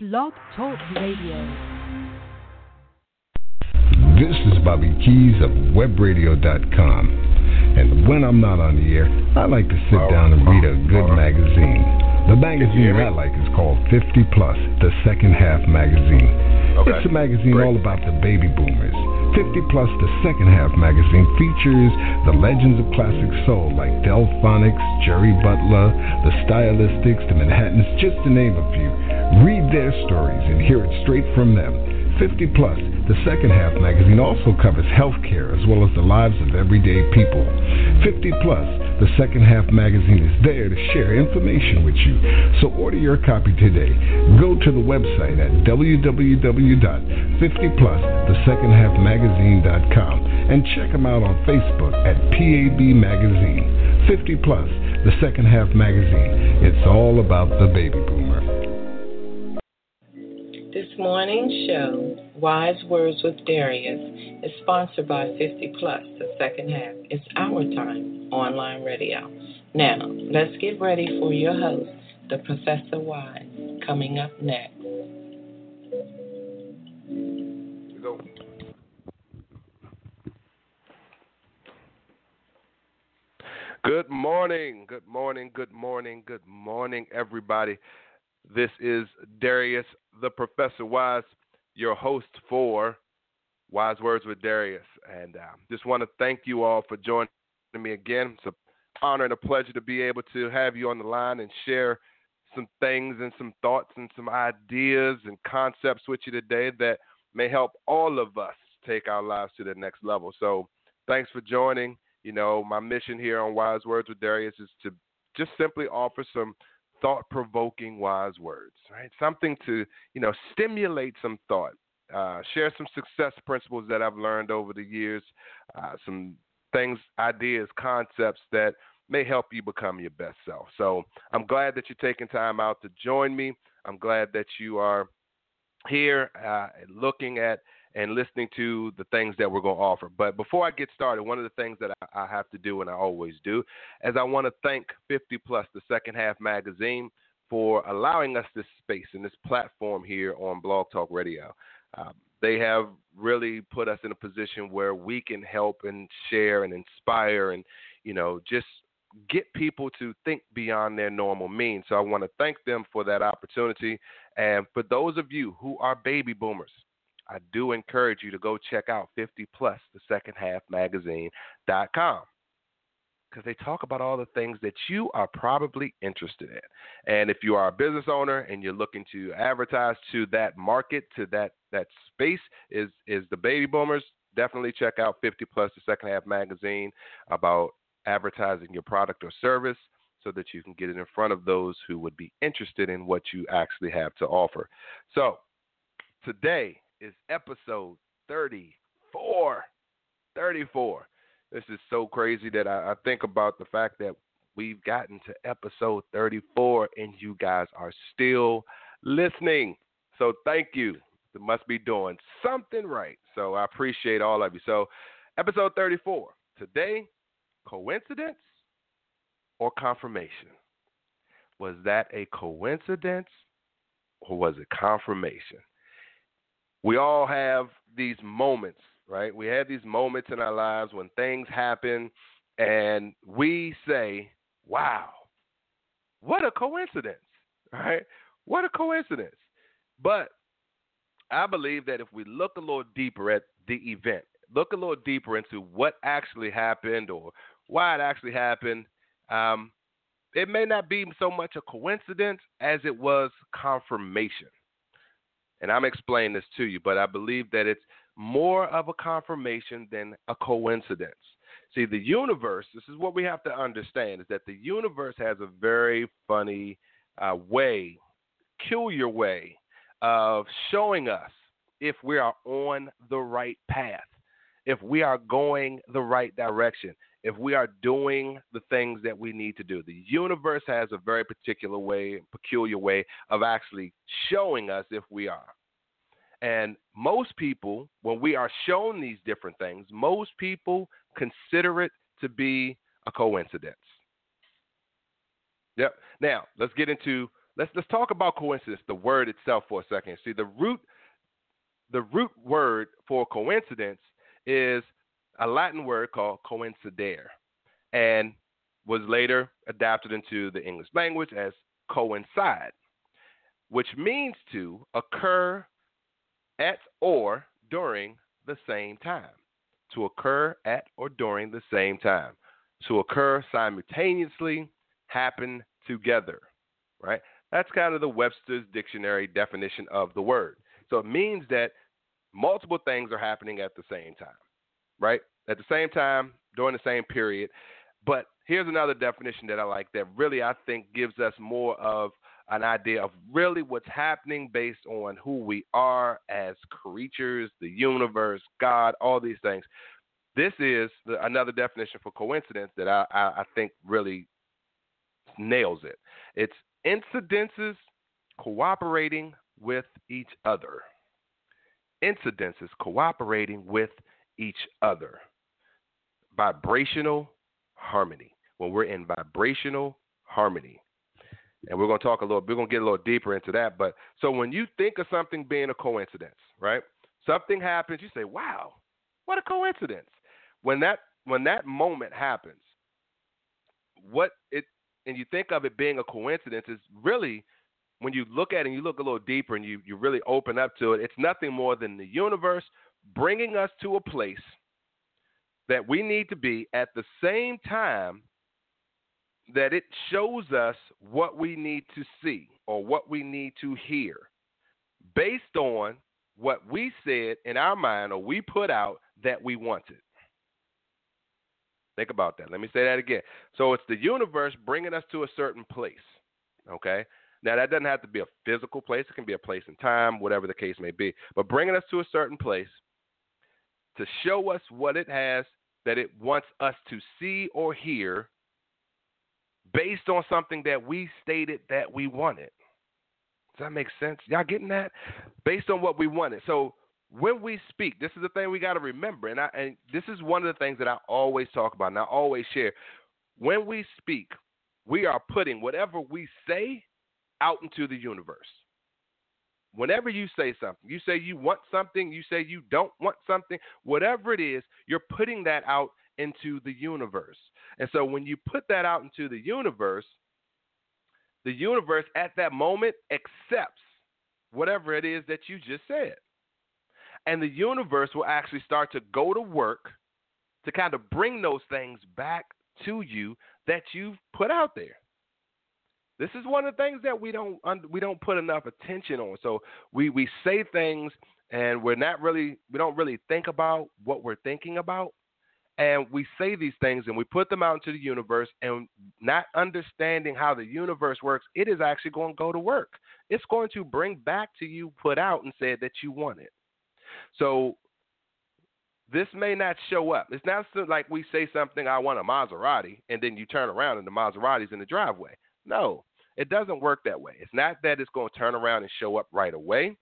Blog Talk Radio. This is Bobby Keys of webradio.com. And when I'm not on the air, I like to sit down and read a good magazine. The magazine I like is called 50 Plus, the Second Half Magazine. Okay. It's a magazine Great. all about the baby boomers. 50 Plus, the Second Half Magazine features the legends of classic soul like Delfonics, Jerry Butler, the Stylistics, the Manhattans, just to name a few. Read their stories and hear it straight from them. 50 Plus, the second half magazine also covers healthcare as well as the lives of everyday people. 50 Plus, the second half magazine is there to share information with you. So order your copy today. Go to the website at www.50plusthesecondhalfmagazine.com and check them out on Facebook at PAB Magazine. 50 Plus, the second half magazine. It's all about the baby boomer. Morning's show, Wise Words with Darius, is sponsored by 50 Plus, the second half. It's our time, online radio. Now, let's get ready for your host, the Professor Wise, coming up next. Go. Good morning, good morning, good morning, good morning, everybody. This is Darius, the Professor Wise, your host for Wise Words with Darius. And uh, just want to thank you all for joining me again. It's an honor and a pleasure to be able to have you on the line and share some things and some thoughts and some ideas and concepts with you today that may help all of us take our lives to the next level. So, thanks for joining. You know, my mission here on Wise Words with Darius is to just simply offer some thought provoking wise words, right? Something to, you know, stimulate some thought, uh, share some success principles that I've learned over the years, uh, some things, ideas, concepts that may help you become your best self. So I'm glad that you're taking time out to join me. I'm glad that you are here uh, looking at and listening to the things that we're going to offer. But before I get started, one of the things that I, I have to do, and I always do, is I want to thank 50 Plus, the second half magazine, for allowing us this space and this platform here on Blog Talk Radio. Um, they have really put us in a position where we can help and share and inspire and, you know, just get people to think beyond their normal means. So I want to thank them for that opportunity. And for those of you who are baby boomers, I do encourage you to go check out 50 Plus, the second half magazine.com because they talk about all the things that you are probably interested in. And if you are a business owner and you're looking to advertise to that market, to that that space is is the baby boomers, definitely check out 50 Plus, the second half magazine about advertising your product or service so that you can get it in front of those who would be interested in what you actually have to offer. So, today is episode 34. 34. This is so crazy that I, I think about the fact that we've gotten to episode 34 and you guys are still listening. So thank you. You must be doing something right. So I appreciate all of you. So, episode 34. Today, coincidence or confirmation? Was that a coincidence or was it confirmation? We all have these moments, right? We have these moments in our lives when things happen and we say, wow, what a coincidence, right? What a coincidence. But I believe that if we look a little deeper at the event, look a little deeper into what actually happened or why it actually happened, um, it may not be so much a coincidence as it was confirmation. And I'm explaining this to you, but I believe that it's more of a confirmation than a coincidence. See, the universe, this is what we have to understand, is that the universe has a very funny uh, way, peculiar way of showing us if we are on the right path, if we are going the right direction, if we are doing the things that we need to do. The universe has a very particular way, peculiar way of actually showing us if we are. And most people, when we are shown these different things, most people consider it to be a coincidence. Yep. Now, let's get into let's let's talk about coincidence, the word itself for a second. See, the root the root word for coincidence is a Latin word called coincidere, and was later adapted into the English language as coincide, which means to occur at or during the same time. To occur at or during the same time. To occur simultaneously, happen together, right? That's kind of the Webster's dictionary definition of the word. So it means that multiple things are happening at the same time, right? At the same time, during the same period. But here's another definition that I like that really I think gives us more of an idea of really what's happening based on who we are as creatures, the universe, God, all these things. This is the, another definition for coincidence that I, I, I think really nails it. It's incidences cooperating with each other. Incidences cooperating with each other. Vibrational harmony. When we're in vibrational harmony. And we're going to talk a little, we're going to get a little deeper into that. But so when you think of something being a coincidence, right? Something happens, you say, wow, what a coincidence. When that when that moment happens, what it and you think of it being a coincidence is really when you look at it and you look a little deeper and you, you really open up to it, it's nothing more than the universe bringing us to a place that we need to be at the same time that it shows us what we need to see or what we need to hear based on what we said in our mind or we put out that we wanted. Think about that. Let me say that again. So it's the universe bringing us to a certain place. Okay? Now, that doesn't have to be a physical place, it can be a place in time, whatever the case may be. But bringing us to a certain place to show us what it has that it wants us to see or hear based on something that we stated that we wanted. Does that make sense? Y'all getting that? Based on what we wanted. So when we speak, this is the thing we got to remember, and I and this is one of the things that I always talk about and I always share. When we speak, we are putting whatever we say out into the universe. Whenever you say something, you say you want something, you say you don't want something, whatever it is, you're putting that out into the universe. And so when you put that out into the universe, the universe at that moment accepts whatever it is that you just said. And the universe will actually start to go to work to kind of bring those things back to you that you've put out there. This is one of the things that we don't we don't put enough attention on. So we we say things and we're not really we don't really think about what we're thinking about. And we say these things and we put them out into the universe and not understanding how the universe works it is actually going to go to work. It's going to bring back to you put out and said that you want it. So this may not show up. It's not like we say something i want a maserati and then you turn around and the maserati's in the driveway. No it doesn't work that way it's not that it's going to turn around and show up right away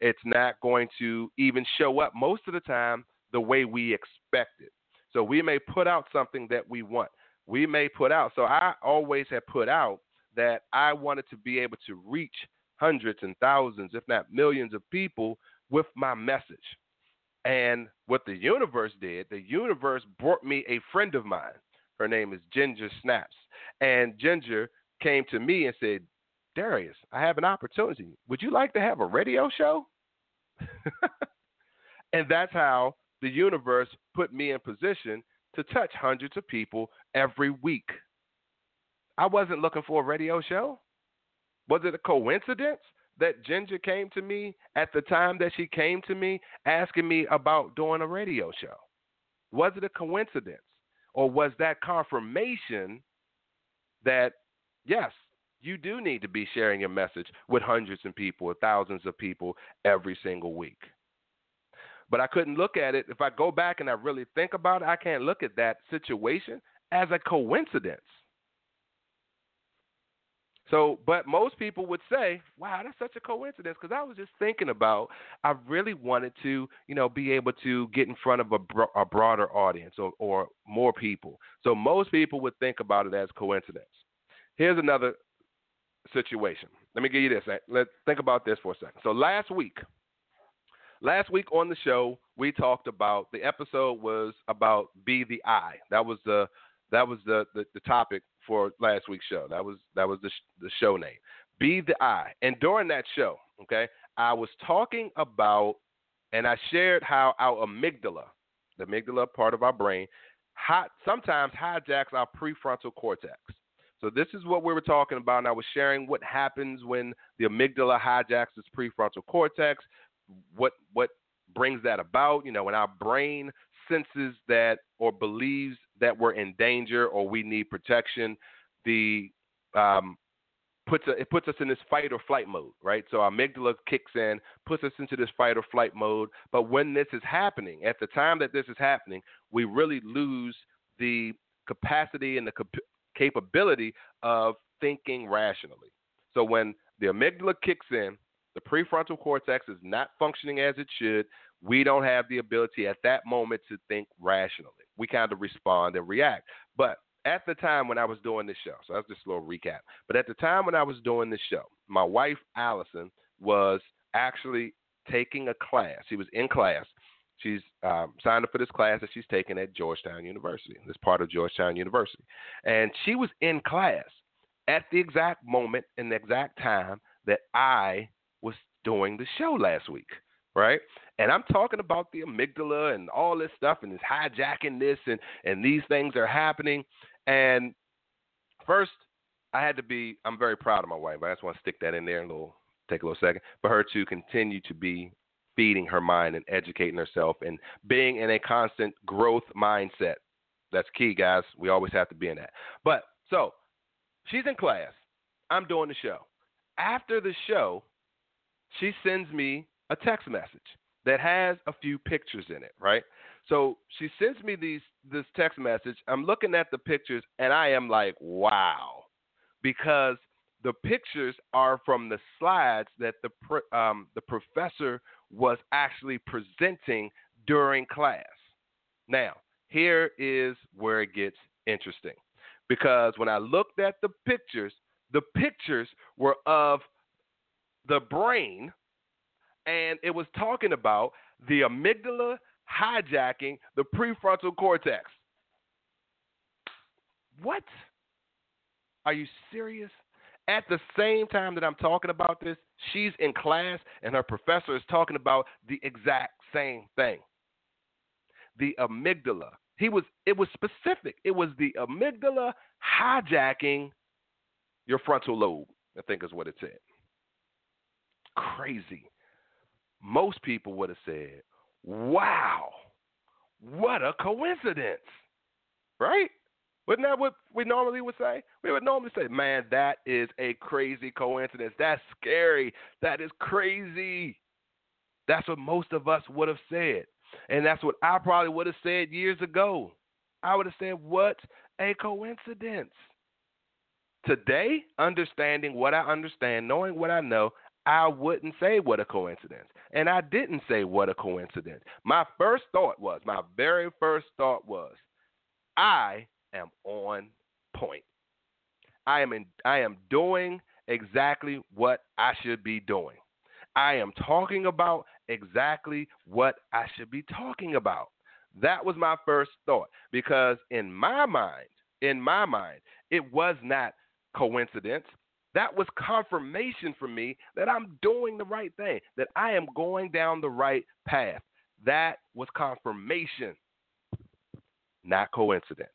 it's not going to even show up most of the time the way we expect it so we may put out something that we want. We may put out. So I always have put out that I wanted to be able to reach hundreds and thousands, if not millions of people with my message. And what the universe did, the universe brought me a friend of mine. Her name is Ginger Snaps. And Ginger came to me and said, Darius, I have an opportunity. Would you like to have a radio show? and that's how the universe put me in position to touch hundreds of people every week. I wasn't looking for a radio show. Was it a coincidence that Ginger came to me at the time that she came to me asking me about doing a radio show? Was it a coincidence? Or was that confirmation that, yes, you do need to be sharing your message with hundreds of people, thousands of people every single week? But I couldn't look at it. If I go back and I really think about it, I can't look at that situation as a coincidence. So, but most people would say, "Wow, that's such a coincidence." Because I was just thinking about, I really wanted to, you know, be able to get in front of a, bro- a broader audience or, or more people. So most people would think about it as coincidence. Here's another situation. let me give you this. Let's think about this for a second. So last week, last week on the show, we talked about the episode was about be the eye. That was the that was the, the, the topic for last week's show. That was that was the the show name. Be the eye. And during that show, okay, I was talking about and I shared how our amygdala, the amygdala part of our brain, hot, sometimes hijacks our prefrontal cortex. So this is what we were talking about, and I was sharing what happens when the amygdala hijacks its prefrontal cortex, what what brings that about. You know, when our brain senses that or believes that we're in danger or we need protection, the um, puts a, it puts us in this fight or flight mode, right? So our amygdala kicks in, puts us into this fight or flight mode. But when this is happening, at the time that this is happening, we really lose the capacity and the capability of thinking rationally. So when the amygdala kicks in, the prefrontal cortex is not functioning as it should. We don't have the ability at that moment to think rationally. We kind of respond and react. But at the time when I was doing this show, so that's just a little recap. But at the time when I was doing this show, my wife Allison was actually taking a class. She was in class. She's um, signed up for this class that she's taking at Georgetown University. This part of Georgetown University, and she was in class at the exact moment and the exact time that I was doing the show last week, right? And I'm talking about the amygdala and all this stuff and it's hijacking this and and these things are happening. And first, I had to be. I'm very proud of my wife. I just want to stick that in there a little. Take a little second for her to continue to be feeding her mind and educating herself and being in a constant growth mindset. That's key, guys. We always have to be in that. But so she's in class. I'm doing the show. After the show, she sends me a text message that has a few pictures in it, right? So she sends me these this text message. I'm looking at the pictures and I am like, wow, because the pictures are from the slides that the um, the professor was actually presenting during class. Now, here is where it gets interesting, because when I looked at the pictures, the pictures were of the brain, and it was talking about the amygdala hijacking the prefrontal cortex. What? Are you serious? At the same time that I'm talking about this, she's in class and her professor is talking about the exact same thing. The amygdala. He was it was specific. It was the amygdala hijacking your frontal lobe, I think is what it said. Crazy. Most people would have said, Wow, what a coincidence, right? Wouldn't that what we normally would say? We would normally say, man, that is a crazy coincidence. That's scary. That is crazy. That's what most of us would have said. And that's what I probably would have said years ago. I would have said, what a coincidence. Today, understanding what I understand, knowing what I know, I wouldn't say what a coincidence. And I didn't say what a coincidence. My first thought was, my very first thought was, I am on point. I am in, I am doing exactly what I should be doing. I am talking about exactly what I should be talking about. That was my first thought because in my mind, in my mind, it was not coincidence. That was confirmation for me that I'm doing the right thing, that I am going down the right path. That was confirmation, not coincidence.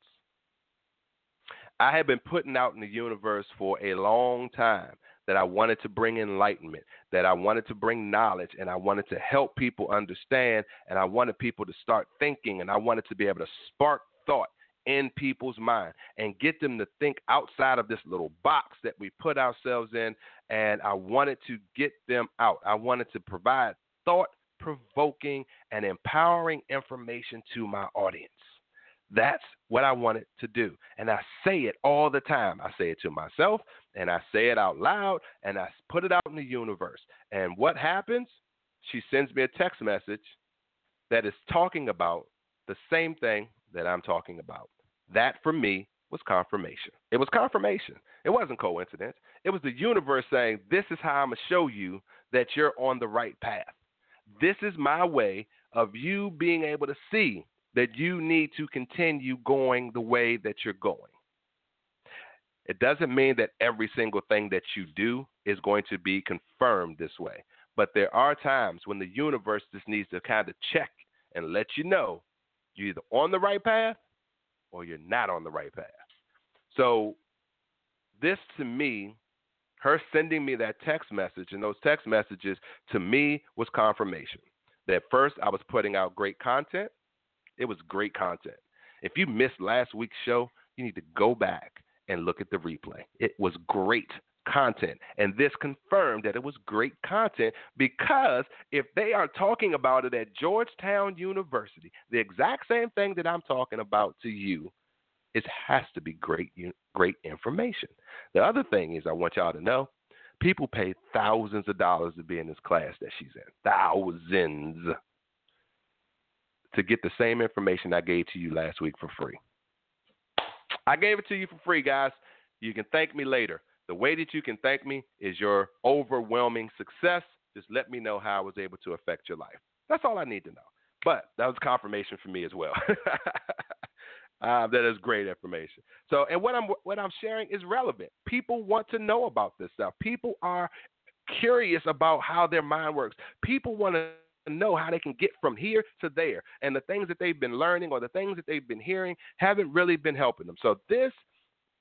I have been putting out in the universe for a long time that I wanted to bring enlightenment, that I wanted to bring knowledge, and I wanted to help people understand, and I wanted people to start thinking, and I wanted to be able to spark thought in people's mind and get them to think outside of this little box that we put ourselves in. And I wanted to get them out. I wanted to provide thought provoking and empowering information to my audience. That's what I wanted to do. And I say it all the time. I say it to myself and I say it out loud and I put it out in the universe. And what happens? She sends me a text message that is talking about the same thing that I'm talking about. That for me was confirmation. It was confirmation. It wasn't coincidence. It was the universe saying, This is how I'm going to show you that you're on the right path. This is my way of you being able to see that you need to continue going the way that you're going. It doesn't mean that every single thing that you do is going to be confirmed this way. But there are times when the universe just needs to kind of check and let you know you're either on the right path or you're not on the right path. So, this to me, her sending me that text message and those text messages to me was confirmation that first I was putting out great content. It was great content. If you missed last week's show, you need to go back and look at the replay. It was great content. And this confirmed that it was great content because if they are talking about it at Georgetown University, the exact same thing that I'm talking about to you, it has to be great great information. The other thing is I want y'all to know people pay thousands of dollars to be in this class that she's in. Thousands to get the same information I gave to you last week for free. I gave it to you for free, guys. You can thank me later. The way that you can thank me is your overwhelming success. Just let me know how I was able to affect your life. That's all I need to know. But that was confirmation for me as well. uh, that is great information. So, and what I'm what I'm sharing is relevant. People want to know about this stuff. People are curious about how their mind works. People want to know how they can get from here to there. And the things that they've been learning or the things that they've been hearing haven't really been helping them. So this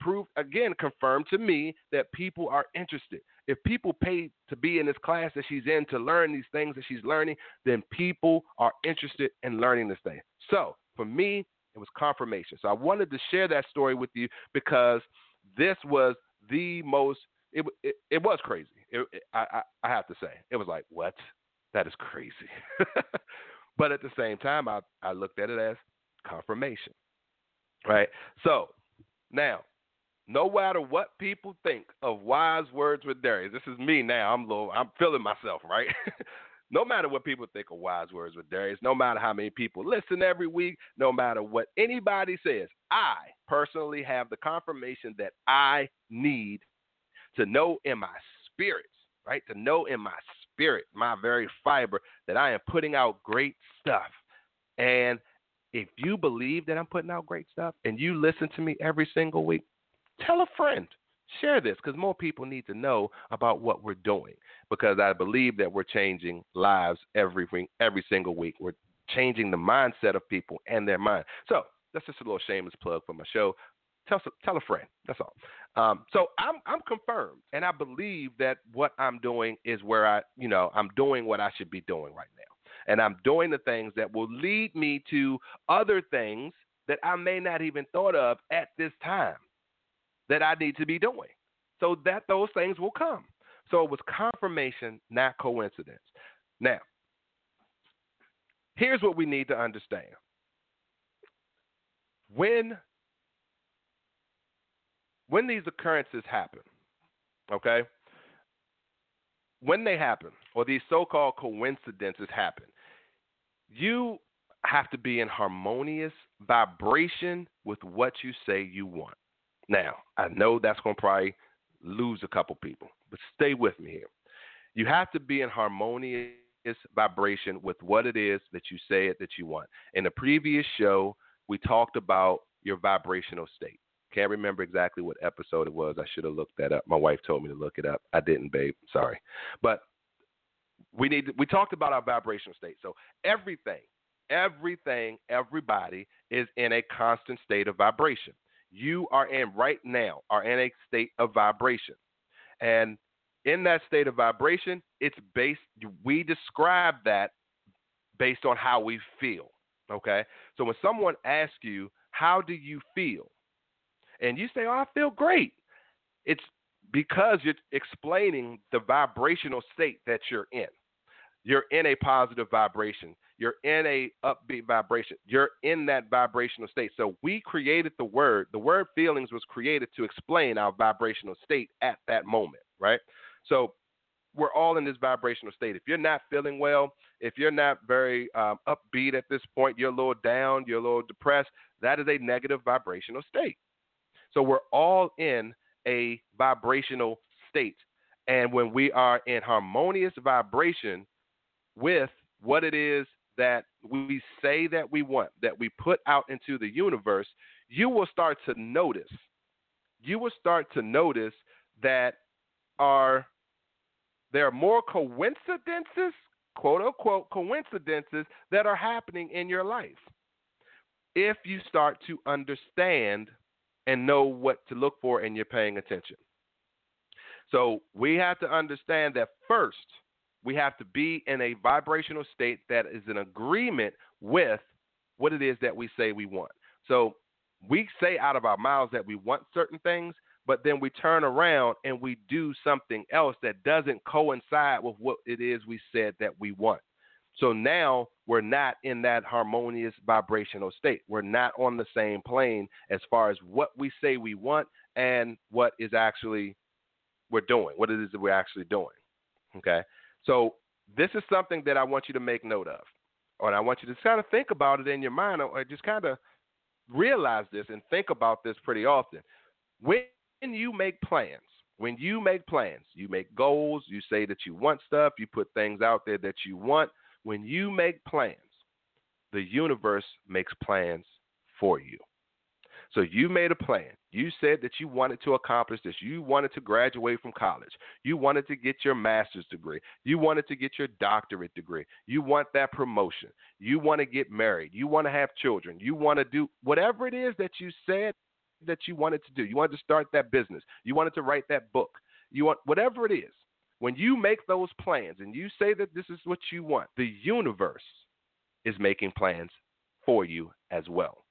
proved again confirmed to me that people are interested. If people pay to be in this class that she's in to learn these things that she's learning, then people are interested in learning this thing. So for me, it was confirmation. So I wanted to share that story with you because this was the most. It it, it was crazy. It, it, I, I I have to say it was like what that is crazy. but at the same time, I I looked at it as confirmation. Right. So now no matter what people think of wise words with Darius, this is me now. I'm little, I'm feeling myself, right? no matter what people think of wise words with Darius, no matter how many people listen every week, no matter what anybody says, I personally have the confirmation that I need to know in my spirit, right? To know in my spirit, my very fiber, that I am putting out great stuff. And if you believe that I'm putting out great stuff and you listen to me every single week, Tell a friend. Share this because more people need to know about what we're doing. Because I believe that we're changing lives every every single week. We're changing the mindset of people and their mind. So that's just a little shameless plug for my show. Tell tell a friend. That's all. Um, so I'm I'm confirmed, and I believe that what I'm doing is where I you know I'm doing what I should be doing right now, and I'm doing the things that will lead me to other things that I may not even thought of at this time that I need to be doing so that those things will come. So it was confirmation, not coincidence. Now, here's what we need to understand. When when these occurrences happen, okay? When they happen, or these so-called coincidences happen, you have to be in harmonious vibration with what you say you want. Now, I know that's going to probably lose a couple people, but stay with me here. You have to be in harmonious vibration with what it is that you say it that you want. In the previous show, we talked about your vibrational state. Can't remember exactly what episode it was. I should have looked that up. My wife told me to look it up. I didn't, babe. Sorry. But we need to, we talked about our vibrational state. So everything, everything, everybody is in a constant state of vibration you are in right now are in a state of vibration. And in that state of vibration, it's based, we describe that based on how we feel. Okay. So when someone asks you, how do you feel? And you say, oh, I feel great. It's because you're explaining the vibrational state that you're in. You're in a positive vibration. You're in a upbeat vibration. You're in that vibrational state. So we created the word. The word feelings was created to explain our vibrational state at that moment, right? So we're all in this vibrational state. If you're not feeling well, if you're not very um, upbeat at this point, you're a little down, you're a little depressed, that is a negative vibrational state. So we're all in a vibrational state. And when we are in harmonious vibration with what it is that we say that we want, that we put out into the universe, you will start to notice. You will start to notice that are there are more coincidences, quote unquote coincidences that are happening in your life. If you start to understand and know what to look for and you're paying attention. So we have to understand that first, we have to be in a vibrational state that is in agreement with what it is that we say we want. So we say out of our mouths that we want certain things, but then we turn around and we do something else that doesn't coincide with what it is we said that we want. So now we're not in that harmonious vibrational state. We're not on the same plane as far as what we say we want and what is actually we're doing, what it is that we're actually doing. Okay. So this is something that I want you to make note of. Or I want you to kind of think about it in your mind or just kind of realize this and think about this pretty often. When you make plans, when you make plans, you make goals, you say that you want stuff, you put things out there that you want. When you make plans, the universe makes plans for you. So you made a plan. You said that you wanted to accomplish this. You wanted to graduate from college. You wanted to get your master's degree. You wanted to get your doctorate degree. You want that promotion. You want to get married. You want to have children. You want to do whatever it is that you said that you wanted to do. You wanted to start that business. You wanted to write that book. You want whatever it is. When you make those plans and you say that this is what you want, the universe is making plans for you as well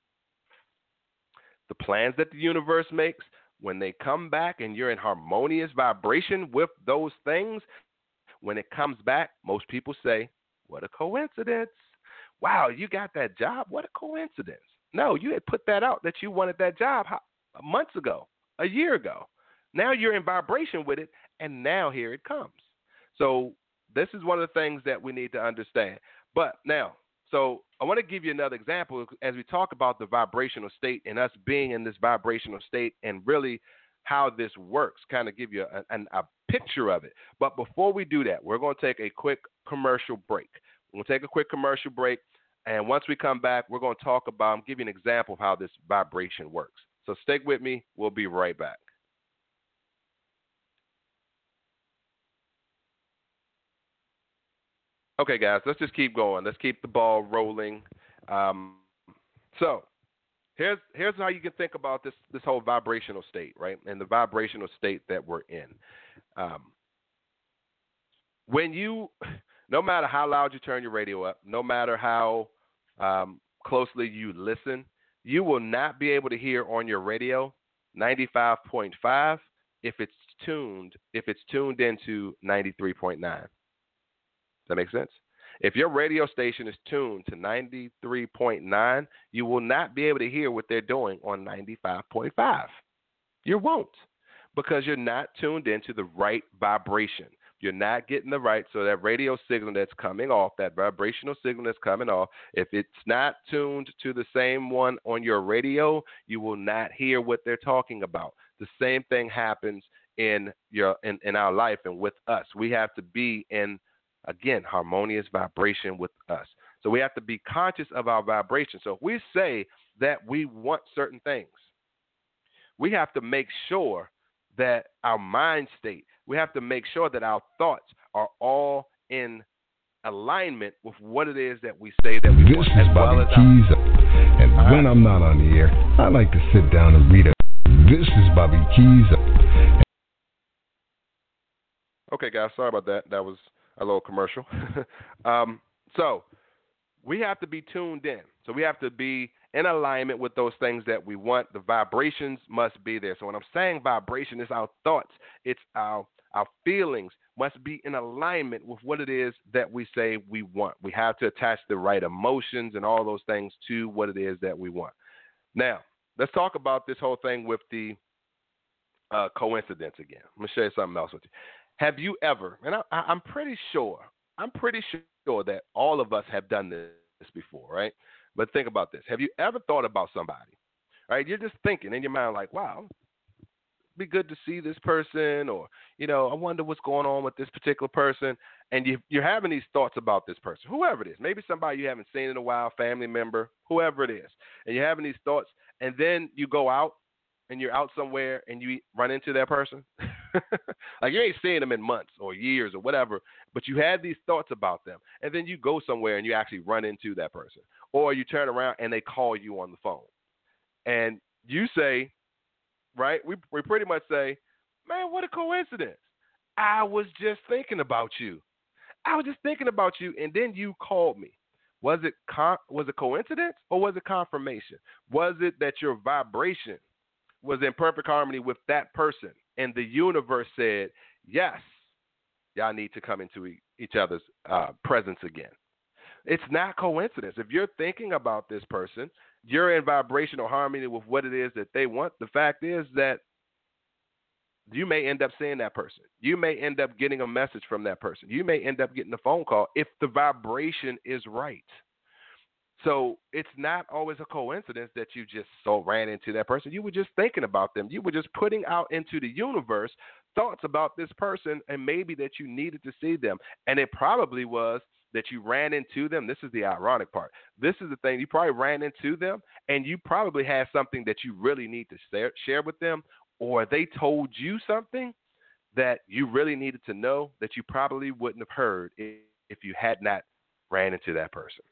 the plans that the universe makes, when they come back and you're in harmonious vibration with those things, when it comes back, most people say, What a coincidence. Wow, you got that job. What a coincidence. No, you had put that out that you wanted that job months ago, a year ago. Now you're in vibration with it, and now here it comes. So, this is one of the things that we need to understand. But now, so I want to give you another example as we talk about the vibrational state and us being in this vibrational state and really how this works, kind of give you a, a, a picture of it. But before we do that, we're going to take a quick commercial break. To take a quick commercial break. And once we come back, we're going to talk about, I'm you an example of how this vibration works. So stick with me. We'll be right back. Okay, guys, let's just keep going. Let's keep the ball rolling. Um, so here's here's how you can think about this this whole vibrational state, right? And the vibrational state that we're in. Um, when you, no matter how loud you turn your radio up, no matter how um, closely you listen, you will not be able to hear on your radio 95.5 if it's tuned if it's tuned into 93.9 that make sense? If your radio station is tuned to 93.9, you will not be able to hear what they're doing on 95.5. You won't because you're not tuned into the right vibration. You're not getting the right, so that radio signal that's coming off, that vibrational signal that's coming off, if it's not tuned to the same one on your radio, you will not hear what they're talking about. The same thing happens in your in, in our life and with us. We have to be in Again, harmonious vibration with us. So we have to be conscious of our vibration. So if we say that we want certain things, we have to make sure that our mind state, we have to make sure that our thoughts are all in alignment with what it is that we say that we this want. This is Bobby well Keys, and all when. I'm not on the air, I like to sit down and read it. This is Bobby Keys. Okay, guys, sorry about that. That was a little commercial. um, so we have to be tuned in. So we have to be in alignment with those things that we want. The vibrations must be there. So when I'm saying vibration, it's our thoughts, it's our our feelings must be in alignment with what it is that we say we want. We have to attach the right emotions and all those things to what it is that we want. Now, let's talk about this whole thing with the uh, coincidence again. I'm gonna share something else with you. Have you ever, and I, I'm pretty sure, I'm pretty sure that all of us have done this before, right? But think about this. Have you ever thought about somebody right? You're just thinking in your mind, like, wow, be good to see this person, or you know, I wonder what's going on with this particular person, and you, you're having these thoughts about this person, whoever it is, maybe somebody you haven't seen in a while, family member, whoever it is, and you're having these thoughts, and then you go out and you're out somewhere and you run into that person, like you ain't seeing them in months or years or whatever, but you had these thoughts about them, and then you go somewhere and you actually run into that person, or you turn around and they call you on the phone, and you say, right? We we pretty much say, man, what a coincidence. I was just thinking about you. I was just thinking about you, and then you called me. Was it con- was it coincidence or was it confirmation? Was it that your vibration was in perfect harmony with that person, and the universe said, "Yes, y'all need to come into each other's uh, presence again." It's not coincidence. If you're thinking about this person, you're in vibrational harmony with what it is that they want. The fact is that you may end up seeing that person. You may end up getting a message from that person. You may end up getting a phone call if the vibration is right. So it's not always a coincidence that you just so ran into that person. You were just thinking about them. You were just putting out into the universe thoughts about this person and maybe that you needed to see them. And it probably was that you ran into them. This is the ironic part. This is the thing. You probably ran into them and you probably had something that you really need to share with them, or they told you something that you really needed to know that you probably wouldn't have heard if you had not ran into that person.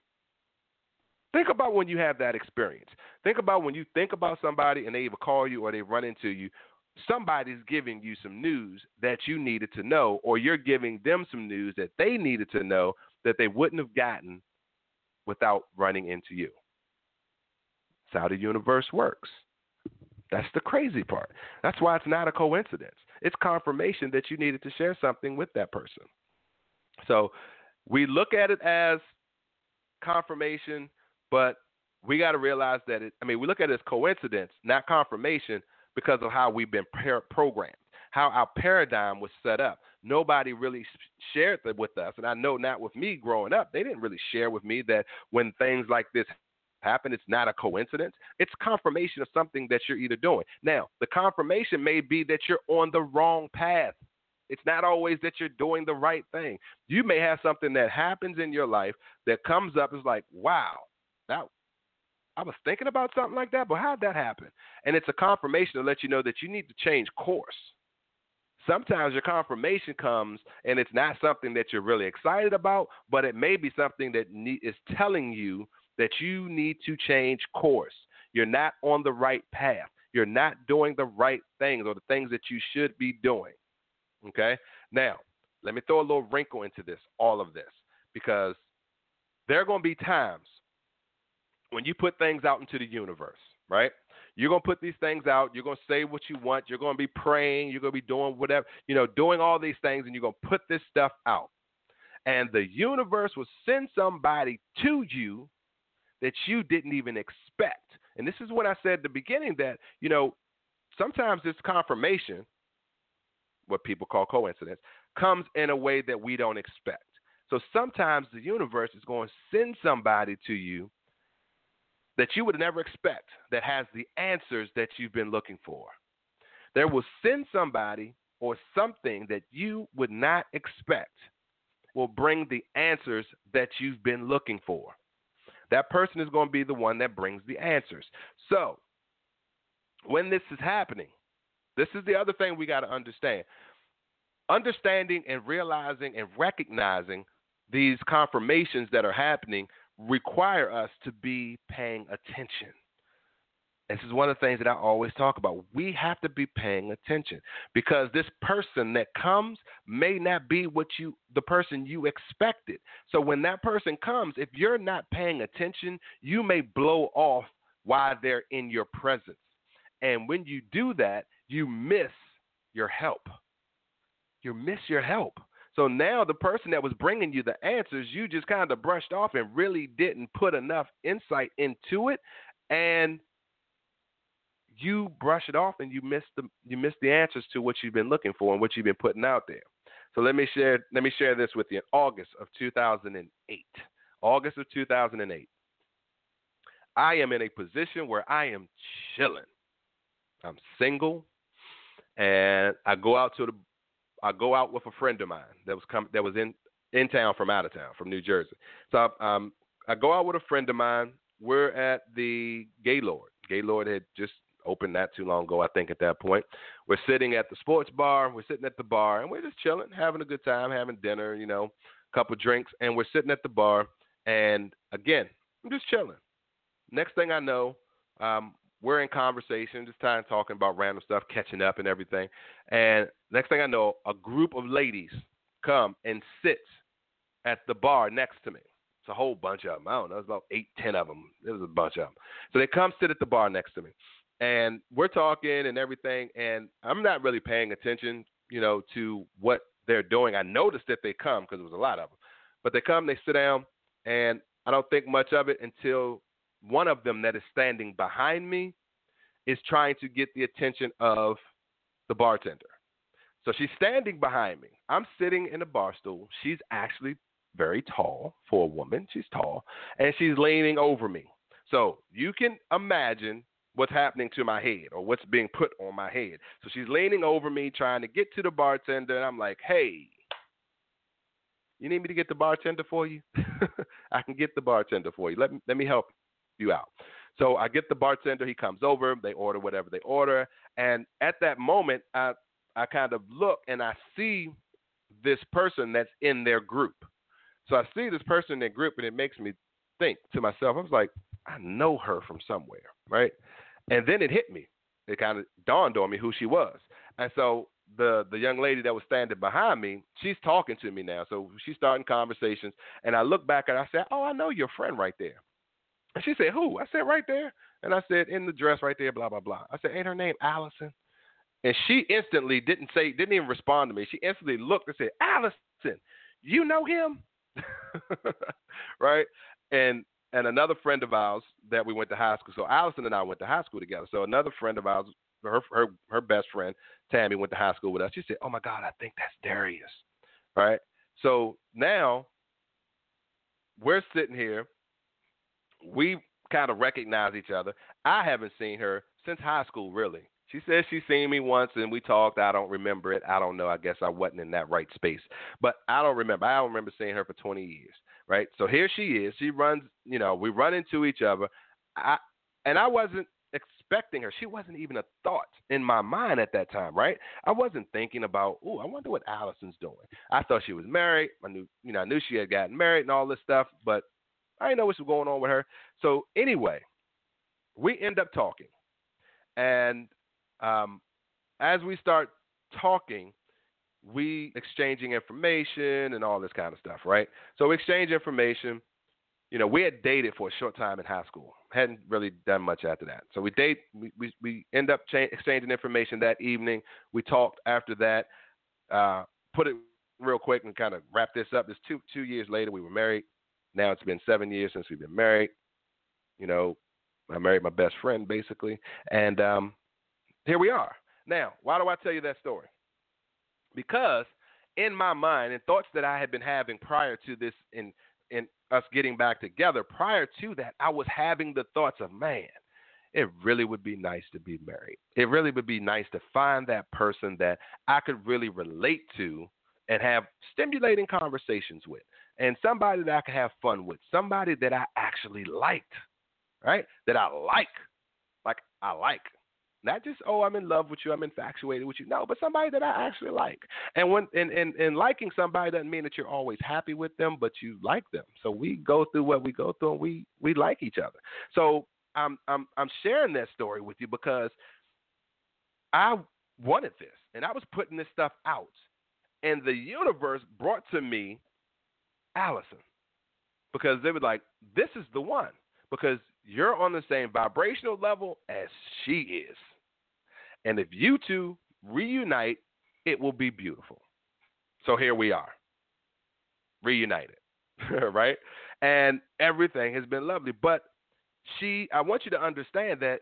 Think about when you have that experience. Think about when you think about somebody and they either call you or they run into you. Somebody's giving you some news that you needed to know, or you're giving them some news that they needed to know that they wouldn't have gotten without running into you. That's how the universe works. That's the crazy part. That's why it's not a coincidence. It's confirmation that you needed to share something with that person. So we look at it as confirmation but we got to realize that it, I mean, we look at it as coincidence, not confirmation, because of how we've been programmed, how our paradigm was set up. Nobody really shared that with us. And I know not with me growing up, they didn't really share with me that when things like this happen, it's not a coincidence. It's confirmation of something that you're either doing. Now, the confirmation may be that you're on the wrong path. It's not always that you're doing the right thing. You may have something that happens in your life that comes up is like, wow, that I was thinking about something like that, but how'd that happen? And it's a confirmation to let you know that you need to change course. Sometimes your confirmation comes and it's not something that you're really excited about, but it may be something that is telling you that you need to change course. You're not on the right path. You're not doing the right things or the things that you should be doing. Okay? Now, let me throw a little wrinkle into this, all of this, because there are going to be times when you put things out into the universe, right? You're going to put these things out. You're going to say what you want. You're going to be praying. You're going to be doing whatever, you know, doing all these things, and you're going to put this stuff out. And the universe will send somebody to you that you didn't even expect. And this is what I said at the beginning that, you know, sometimes this confirmation, what people call coincidence, comes in a way that we don't expect. So sometimes the universe is going to send somebody to you that you would never expect that has the answers that you've been looking for. There will send somebody or something that you would not expect will bring the answers that you've been looking for. That person is going to be the one that brings the answers. So, when this is happening, this is the other thing we got to understand. Understanding and realizing and recognizing these confirmations that are happening require us to be paying attention. This is one of the things that I always talk about. We have to be paying attention because this person that comes may not be what you the person you expected. So when that person comes, if you're not paying attention, you may blow off while they're in your presence. And when you do that, you miss your help. You miss your help. So now the person that was bringing you the answers, you just kind of brushed off and really didn't put enough insight into it, and you brush it off and you miss the you miss the answers to what you've been looking for and what you've been putting out there. So let me share let me share this with you. In August of 2008, August of 2008, I am in a position where I am chilling. I'm single, and I go out to the I go out with a friend of mine that was come that was in in town from out of town from New Jersey. So um, I go out with a friend of mine. We're at the Gaylord. Gaylord had just opened not too long ago, I think. At that point, we're sitting at the sports bar. We're sitting at the bar, and we're just chilling, having a good time, having dinner. You know, a couple drinks, and we're sitting at the bar. And again, I'm just chilling. Next thing I know, um, we're in conversation, just time talking about random stuff, catching up and everything. And next thing I know, a group of ladies come and sit at the bar next to me. It's a whole bunch of them. I don't know. It's about eight, ten of them. It was a bunch of them. So they come sit at the bar next to me, and we're talking and everything. And I'm not really paying attention, you know, to what they're doing. I noticed that they come because there was a lot of them, but they come, they sit down, and I don't think much of it until one of them that is standing behind me is trying to get the attention of the bartender. So she's standing behind me. I'm sitting in a bar stool. She's actually very tall for a woman. She's tall. And she's leaning over me. So you can imagine what's happening to my head or what's being put on my head. So she's leaning over me trying to get to the bartender. And I'm like, hey, you need me to get the bartender for you? I can get the bartender for you. Let me, let me help you out. So I get the bartender. He comes over. They order whatever they order. And at that moment, I I kind of look and I see this person that's in their group. So I see this person in their group, and it makes me think to myself. I was like, I know her from somewhere, right? And then it hit me. It kind of dawned on me who she was. And so the the young lady that was standing behind me, she's talking to me now. So she's starting conversations, and I look back and I said, "Oh, I know your friend right there." She said, Who? I said, Right there. And I said, In the dress right there, blah, blah, blah. I said, Ain't her name Allison? And she instantly didn't say, didn't even respond to me. She instantly looked and said, Allison, you know him? right? And and another friend of ours that we went to high school. So Allison and I went to high school together. So another friend of ours, her her her best friend, Tammy, went to high school with us. She said, Oh my God, I think that's Darius. Right? So now we're sitting here we kind of recognize each other. I haven't seen her since high school, really. She says she's seen me once and we talked. I don't remember it. I don't know. I guess I wasn't in that right space. But I don't remember. I don't remember seeing her for 20 years, right? So here she is. She runs, you know, we run into each other. I and I wasn't expecting her. She wasn't even a thought in my mind at that time, right? I wasn't thinking about, oh, I wonder what Allison's doing. I thought she was married. I knew, you know, I knew she had gotten married and all this stuff, but I didn't know what's going on with her. So anyway, we end up talking, and um, as we start talking, we exchanging information and all this kind of stuff, right? So we exchange information. You know, we had dated for a short time in high school. Hadn't really done much after that. So we date. We we, we end up cha- exchanging information that evening. We talked after that. Uh, put it real quick and kind of wrap this up. It's two two years later. We were married. Now it's been seven years since we've been married. You know, I married my best friend basically, and um, here we are. Now, why do I tell you that story? Because in my mind, and thoughts that I had been having prior to this, in in us getting back together, prior to that, I was having the thoughts of, man, it really would be nice to be married. It really would be nice to find that person that I could really relate to and have stimulating conversations with and somebody that I can have fun with, somebody that I actually liked, right? That I like, like I like. Not just oh I'm in love with you, I'm infatuated with you. No, but somebody that I actually like. And when and, and, and liking somebody doesn't mean that you're always happy with them, but you like them. So we go through what we go through and we we like each other. So I'm I'm I'm sharing that story with you because I wanted this and I was putting this stuff out. And the universe brought to me Allison. Because they were like, this is the one. Because you're on the same vibrational level as she is. And if you two reunite, it will be beautiful. So here we are, reunited, right? And everything has been lovely. But she, I want you to understand that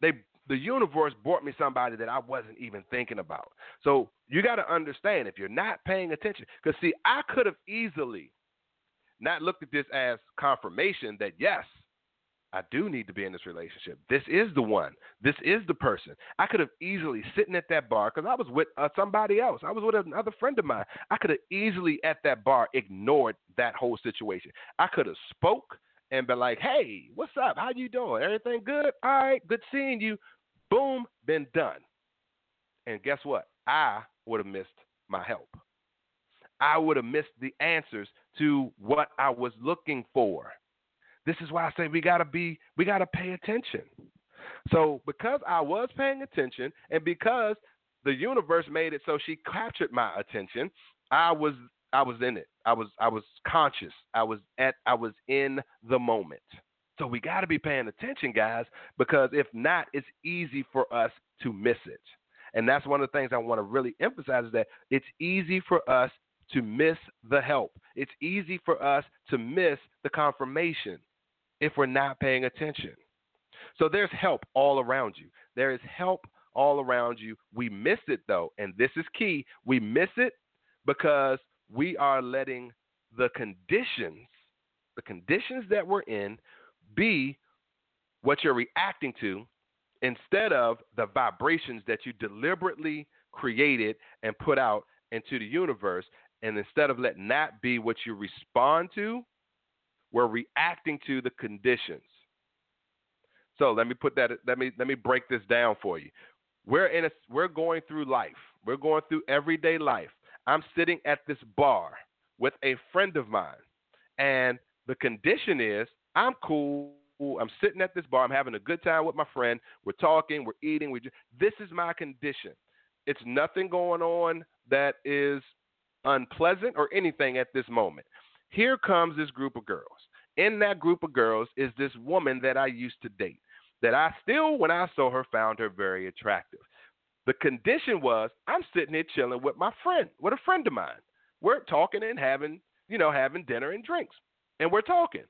they the universe brought me somebody that I wasn't even thinking about. So you got to understand if you're not paying attention, because see, I could have easily not looked at this as confirmation that yes, I do need to be in this relationship. This is the one. This is the person. I could have easily sitting at that bar because I was with uh, somebody else. I was with another friend of mine. I could have easily at that bar ignored that whole situation. I could have spoke and been like, "Hey, what's up? How you doing? Everything good? All right, good seeing you." Boom, been done. And guess what? I would have missed my help. I would have missed the answers to what I was looking for. This is why I say we gotta be, we gotta pay attention. So because I was paying attention, and because the universe made it so she captured my attention, I was, I was in it. I was, I was conscious. I was at, I was in the moment. So we got to be paying attention, guys, because if not, it's easy for us to miss it. And that's one of the things I want to really emphasize is that it's easy for us to miss the help. It's easy for us to miss the confirmation if we're not paying attention. So there's help all around you. There is help all around you. We miss it though, and this is key. We miss it because we are letting the conditions, the conditions that we're in, be what you're reacting to instead of the vibrations that you deliberately created and put out into the universe. And instead of letting that be what you respond to, we're reacting to the conditions. So let me put that. Let me let me break this down for you. We're in a. We're going through life. We're going through everyday life. I'm sitting at this bar with a friend of mine, and the condition is I'm cool. I'm sitting at this bar. I'm having a good time with my friend. We're talking. We're eating. We. Just, this is my condition. It's nothing going on that is unpleasant or anything at this moment. Here comes this group of girls. In that group of girls is this woman that I used to date, that I still, when I saw her, found her very attractive. The condition was I'm sitting here chilling with my friend, with a friend of mine. We're talking and having, you know, having dinner and drinks, and we're talking.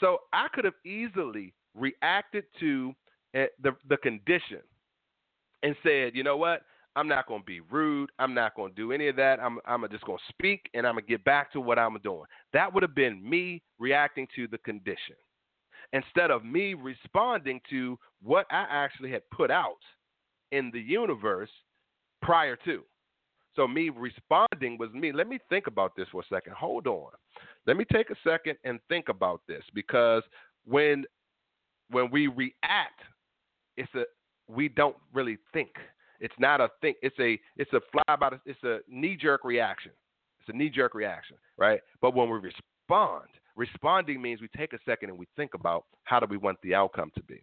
So I could have easily reacted to eh, the the condition and said, you know what? I'm not going to be rude. I'm not going to do any of that. I'm, I'm just going to speak and I'm going to get back to what I'm doing. That would have been me reacting to the condition instead of me responding to what I actually had put out in the universe prior to. So me responding was me. Let me think about this for a second. Hold on. Let me take a second and think about this because when when we react, it's a we don't really think. It's not a thing. It's a it's a fly by the, it's a knee jerk reaction. It's a knee jerk reaction, right? But when we respond, responding means we take a second and we think about how do we want the outcome to be.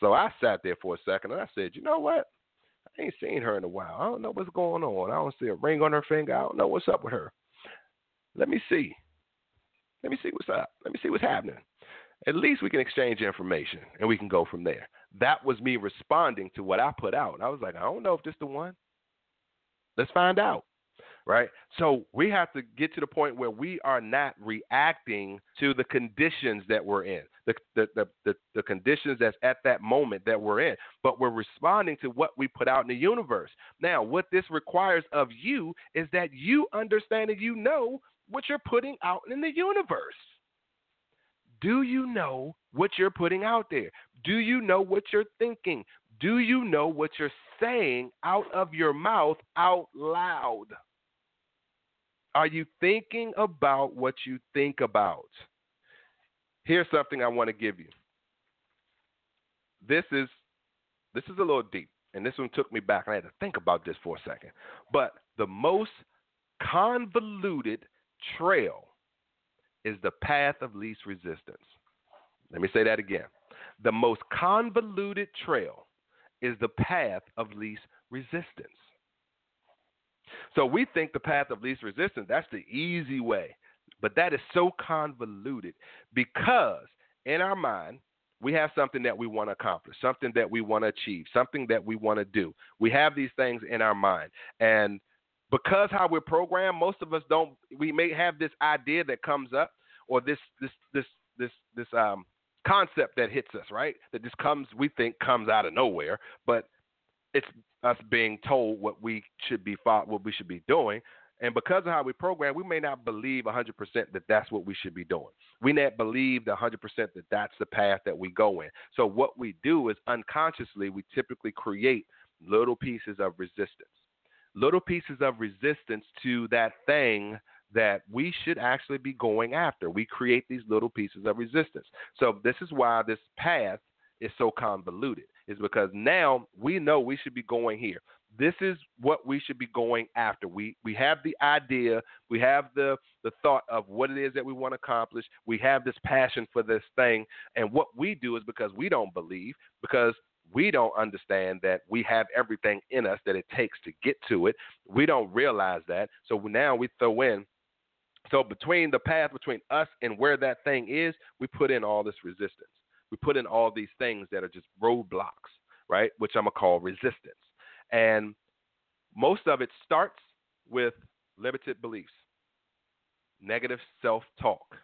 So I sat there for a second and I said, you know what? I ain't seen her in a while. I don't know what's going on. I don't see a ring on her finger. I don't know what's up with her. Let me see. Let me see what's up. Let me see what's happening. At least we can exchange information and we can go from there. That was me responding to what I put out. I was like, I don't know if this the one. Let's find out. Right? So we have to get to the point where we are not reacting to the conditions that we're in, the, the, the, the, conditions that's at that moment that we're in, but we're responding to what we put out in the universe. Now, what this requires of you is that you understand and you know what you're putting out in the universe. Do you know what you're putting out there? Do you know what you're thinking? Do you know what you're saying out of your mouth out loud? Are you thinking about what you think about? Here's something I want to give you. This is this is a little deep, and this one took me back. I had to think about this for a second. But the most convoluted trail is the path of least resistance. Let me say that again. The most convoluted trail is the path of least resistance. So we think the path of least resistance, that's the easy way. But that is so convoluted because in our mind, we have something that we want to accomplish, something that we want to achieve, something that we want to do. We have these things in our mind. And because how we're programmed, most of us don't we may have this idea that comes up or this this this this this um concept that hits us, right? That just comes, we think, comes out of nowhere, but it's us being told what we should be what we should be doing, And because of how we program, we may not believe 100% that that's what we should be doing. We not believe 100% that that's the path that we go in. So what we do is unconsciously, we typically create little pieces of resistance. Little pieces of resistance to that thing that we should actually be going after. We create these little pieces of resistance. So this is why this path is so convoluted. Is because now we know we should be going here this is what we should be going after. We we have the idea, we have the the thought of what it is that we want to accomplish. We have this passion for this thing, and what we do is because we don't believe, because we don't understand that we have everything in us that it takes to get to it. We don't realize that. So now we throw in so between the path between us and where that thing is, we put in all this resistance. We put in all these things that are just roadblocks, right? Which I'm gonna call resistance. And most of it starts with limited beliefs, negative self talk.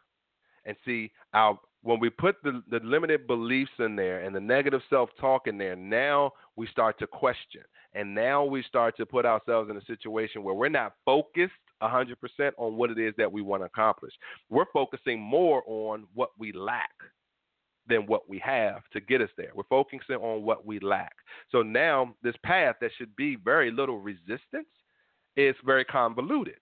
And see, our, when we put the, the limited beliefs in there and the negative self talk in there, now we start to question. And now we start to put ourselves in a situation where we're not focused 100% on what it is that we want to accomplish. We're focusing more on what we lack than what we have to get us there. We're focusing on what we lack. So now this path that should be very little resistance is very convoluted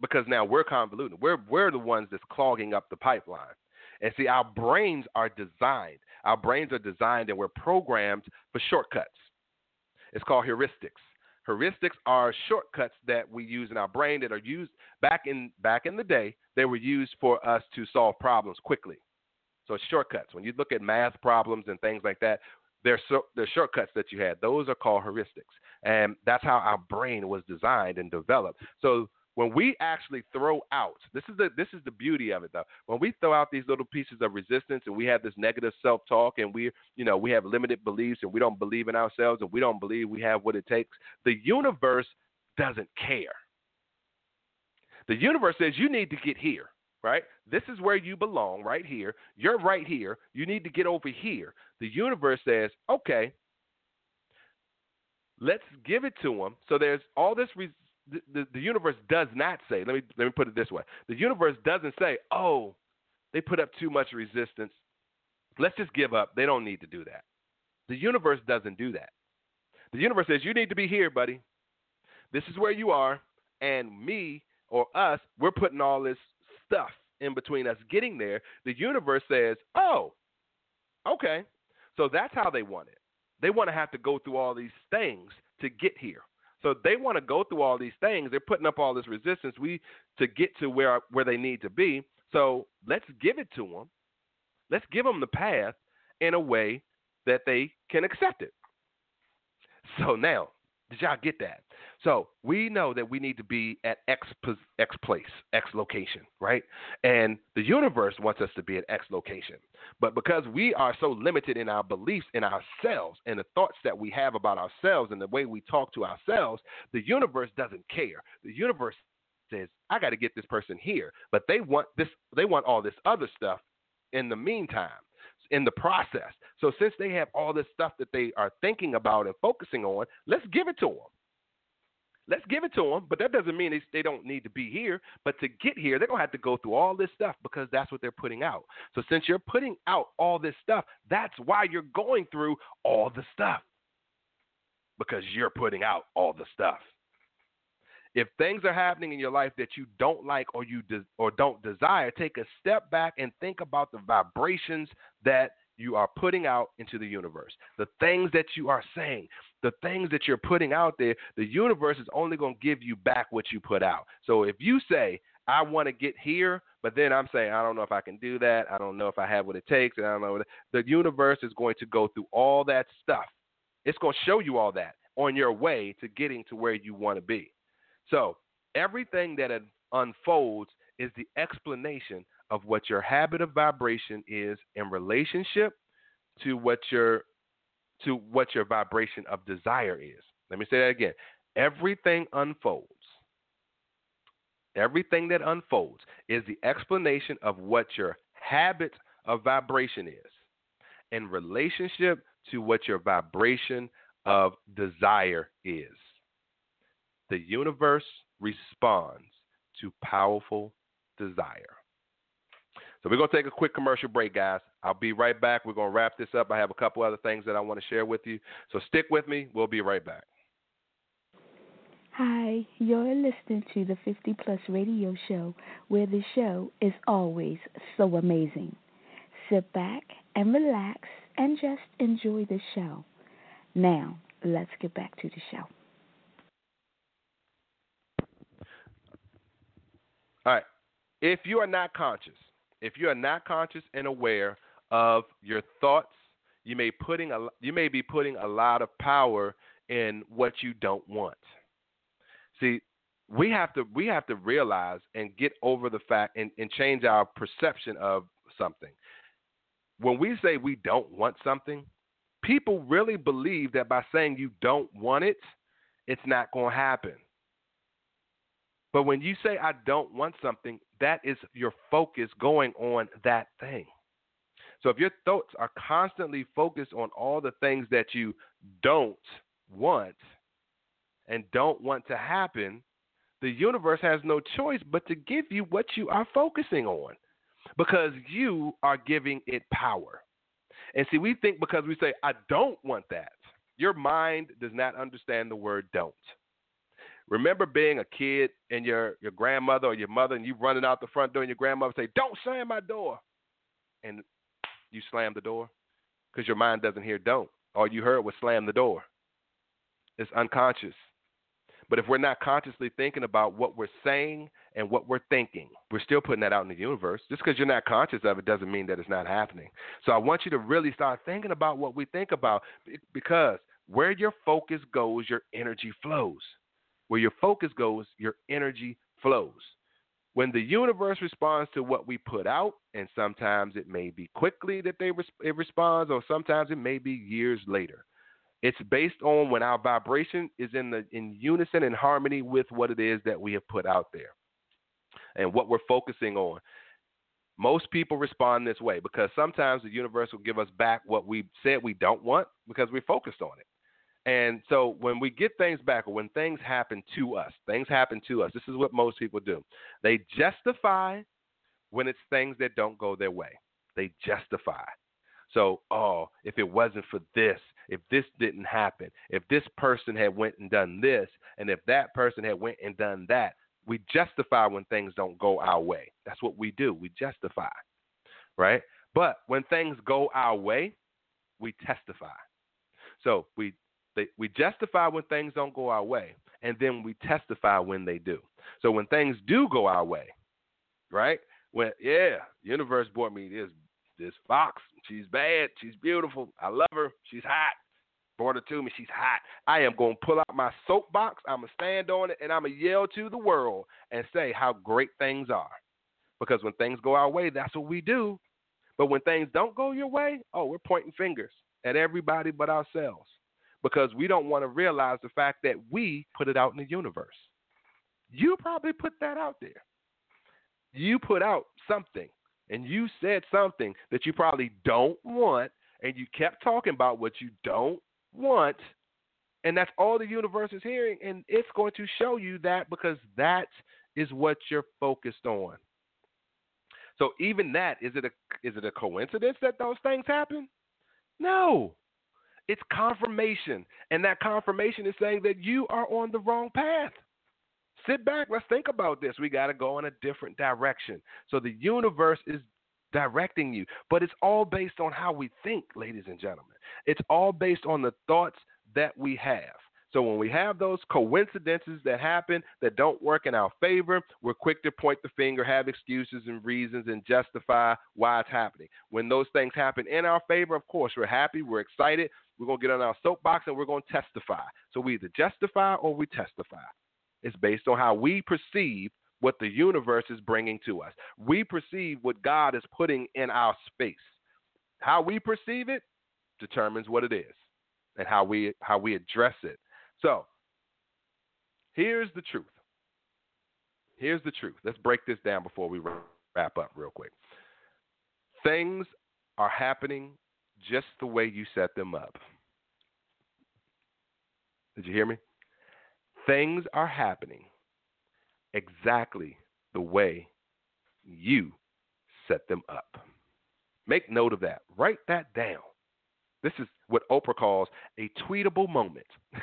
because now we're convoluted. We're we're the ones that's clogging up the pipeline. And see, our brains are designed. Our brains are designed and we're programmed for shortcuts. It's called heuristics. Heuristics are shortcuts that we use in our brain that are used back in back in the day. They were used for us to solve problems quickly. So shortcuts. When you look at math problems and things like that, they're, so, they're shortcuts that you had. Those are called heuristics. And that's how our brain was designed and developed. So when we actually throw out this is the this is the beauty of it though when we throw out these little pieces of resistance and we have this negative self-talk and we you know we have limited beliefs and we don't believe in ourselves and we don't believe we have what it takes the universe doesn't care the universe says you need to get here right? This is where you belong, right here. You're right here. You need to get over here. The universe says, okay, let's give it to them. So there's all this. Re- the, the, the universe does not say. Let me let me put it this way. The universe doesn't say, oh, they put up too much resistance. Let's just give up. They don't need to do that. The universe doesn't do that. The universe says, you need to be here, buddy. This is where you are, and me or us, we're putting all this stuff in between us getting there, the universe says, oh, okay. So that's how they want it. They want to have to go through all these things to get here. So they want to go through all these things. They're putting up all this resistance we to get to where where they need to be. So let's give it to them. Let's give them the path in a way that they can accept it. So now, did y'all get that? So we know that we need to be at X, X place, X location, right? And the universe wants us to be at X location. But because we are so limited in our beliefs in ourselves and the thoughts that we have about ourselves and the way we talk to ourselves, the universe doesn't care. The universe says, I got to get this person here. But they want this, they want all this other stuff in the meantime in the process. So since they have all this stuff that they are thinking about and focusing on, let's give it to them. Let's give it to them, but that doesn't mean they, they don't need to be here. But to get here, they're going to have to go through all this stuff because that's what they're putting out. So since you're putting out all this stuff, that's why you're going through all the stuff because you're putting out all the stuff. If things are happening in your life that you don't like or you de- or don't desire, take a step back and think about the vibrations that you are putting out into the universe. The things that you are saying, the things that you're putting out there, the universe is only going to give you back what you put out. So if you say, I want to get here, but then I'm saying, I don't know if I can do that. I don't know if I have what it takes. And I don't know. The universe is going to go through all that stuff. It's going to show you all that on your way to getting to where you want to be. So everything that unfolds is the explanation of what your habit of vibration is in relationship to what your to what your vibration of desire is. Let me say that again. Everything unfolds. Everything that unfolds is the explanation of what your habit of vibration is in relationship to what your vibration of desire is. The universe responds to powerful desire. So we're going to take a quick commercial break, guys. I'll be right back. We're going to wrap this up. I have a couple other things that I want to share with you. So stick with me. We'll be right back. Hi, you're listening to the 50 Plus Radio Show, where the show is always so amazing. Sit back and relax and just enjoy the show. Now, let's get back to the show. All right. If you are not conscious, if you are not conscious and aware of your thoughts, you may putting a you may be putting a lot of power in what you don't want. See, we have to we have to realize and get over the fact and, and change our perception of something. When we say we don't want something, people really believe that by saying you don't want it, it's not going to happen. But when you say I don't want something, that is your focus going on that thing. So if your thoughts are constantly focused on all the things that you don't want and don't want to happen, the universe has no choice but to give you what you are focusing on because you are giving it power. And see, we think because we say, I don't want that, your mind does not understand the word don't. Remember being a kid and your, your grandmother or your mother and you running out the front door and your grandmother say, Don't slam my door. And you slam the door because your mind doesn't hear don't. All you heard was slam the door. It's unconscious. But if we're not consciously thinking about what we're saying and what we're thinking, we're still putting that out in the universe. Just because you're not conscious of it doesn't mean that it's not happening. So I want you to really start thinking about what we think about because where your focus goes, your energy flows. Where your focus goes, your energy flows. When the universe responds to what we put out, and sometimes it may be quickly that they it responds, or sometimes it may be years later. It's based on when our vibration is in the in unison and harmony with what it is that we have put out there, and what we're focusing on. Most people respond this way because sometimes the universe will give us back what we said we don't want because we're focused on it. And so when we get things back or when things happen to us, things happen to us, this is what most people do. They justify when it's things that don't go their way. They justify. So, oh, if it wasn't for this, if this didn't happen, if this person had went and done this, and if that person had went and done that, we justify when things don't go our way. That's what we do. We justify. Right? But when things go our way, we testify. So we they, we justify when things don't go our way, and then we testify when they do. So when things do go our way, right? When yeah, universe brought me this this fox. She's bad. She's beautiful. I love her. She's hot. Brought her to me. She's hot. I am going to pull out my soapbox. I'm to stand on it and I'm to yell to the world and say how great things are. Because when things go our way, that's what we do. But when things don't go your way, oh, we're pointing fingers at everybody but ourselves because we don't want to realize the fact that we put it out in the universe. You probably put that out there. You put out something and you said something that you probably don't want and you kept talking about what you don't want and that's all the universe is hearing and it's going to show you that because that is what you're focused on. So even that is it a is it a coincidence that those things happen? No. It's confirmation. And that confirmation is saying that you are on the wrong path. Sit back. Let's think about this. We got to go in a different direction. So the universe is directing you, but it's all based on how we think, ladies and gentlemen. It's all based on the thoughts that we have. So when we have those coincidences that happen that don't work in our favor, we're quick to point the finger, have excuses and reasons, and justify why it's happening. When those things happen in our favor, of course, we're happy, we're excited, we're going to get on our soapbox and we're going to testify. So we either justify or we testify. It's based on how we perceive what the universe is bringing to us. We perceive what God is putting in our space. How we perceive it determines what it is and how we how we address it. So, here's the truth. Here's the truth. Let's break this down before we wrap up real quick. Things are happening just the way you set them up. Did you hear me? Things are happening exactly the way you set them up. Make note of that. Write that down. This is what Oprah calls a tweetable moment.